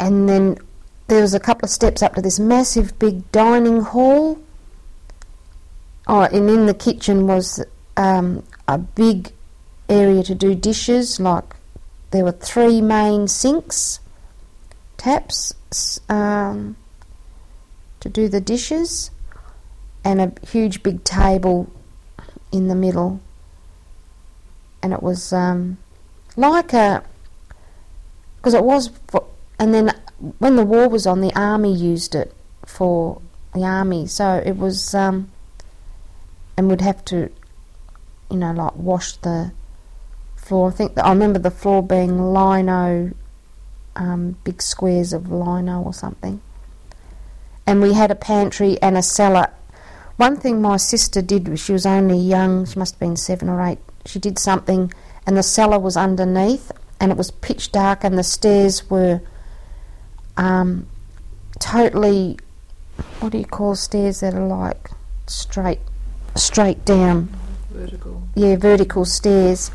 and then there was a couple of steps up to this massive big dining hall. Oh, and in the kitchen was um, a big area to do dishes. Like there were three main sinks, taps um, to do the dishes, and a huge big table in the middle. And it was um, like a because it was, and then when the war was on, the army used it for the army. So it was, um, and would have to, you know, like wash the floor. I think that I remember the floor being lino, um, big squares of lino or something. And we had a pantry and a cellar. One thing my sister did was she was only young, she must have been seven or eight. She did something, and the cellar was underneath, and it was pitch dark, and the stairs were um, totally. What do you call stairs that are like straight, straight down? Vertical. Yeah, vertical stairs,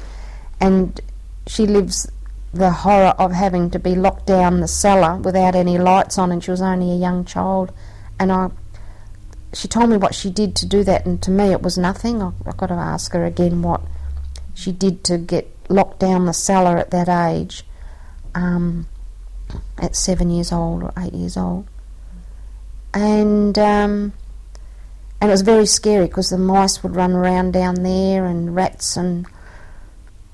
and she lives the horror of having to be locked down the cellar without any lights on, and she was only a young child, and I. She told me what she did to do that, and to me it was nothing. I, I've got to ask her again what she did to get locked down the cellar at that age, um, at seven years old or eight years old, and um, and it was very scary because the mice would run around down there and rats and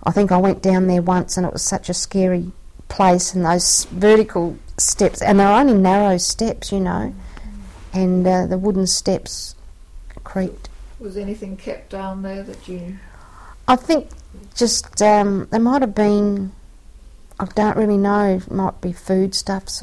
I think I went down there once and it was such a scary place and those vertical steps and they're only narrow steps, you know, and uh, the wooden steps creaked. Was anything kept down there that you? I think just um, there might have been. I don't really know. It might be foodstuffs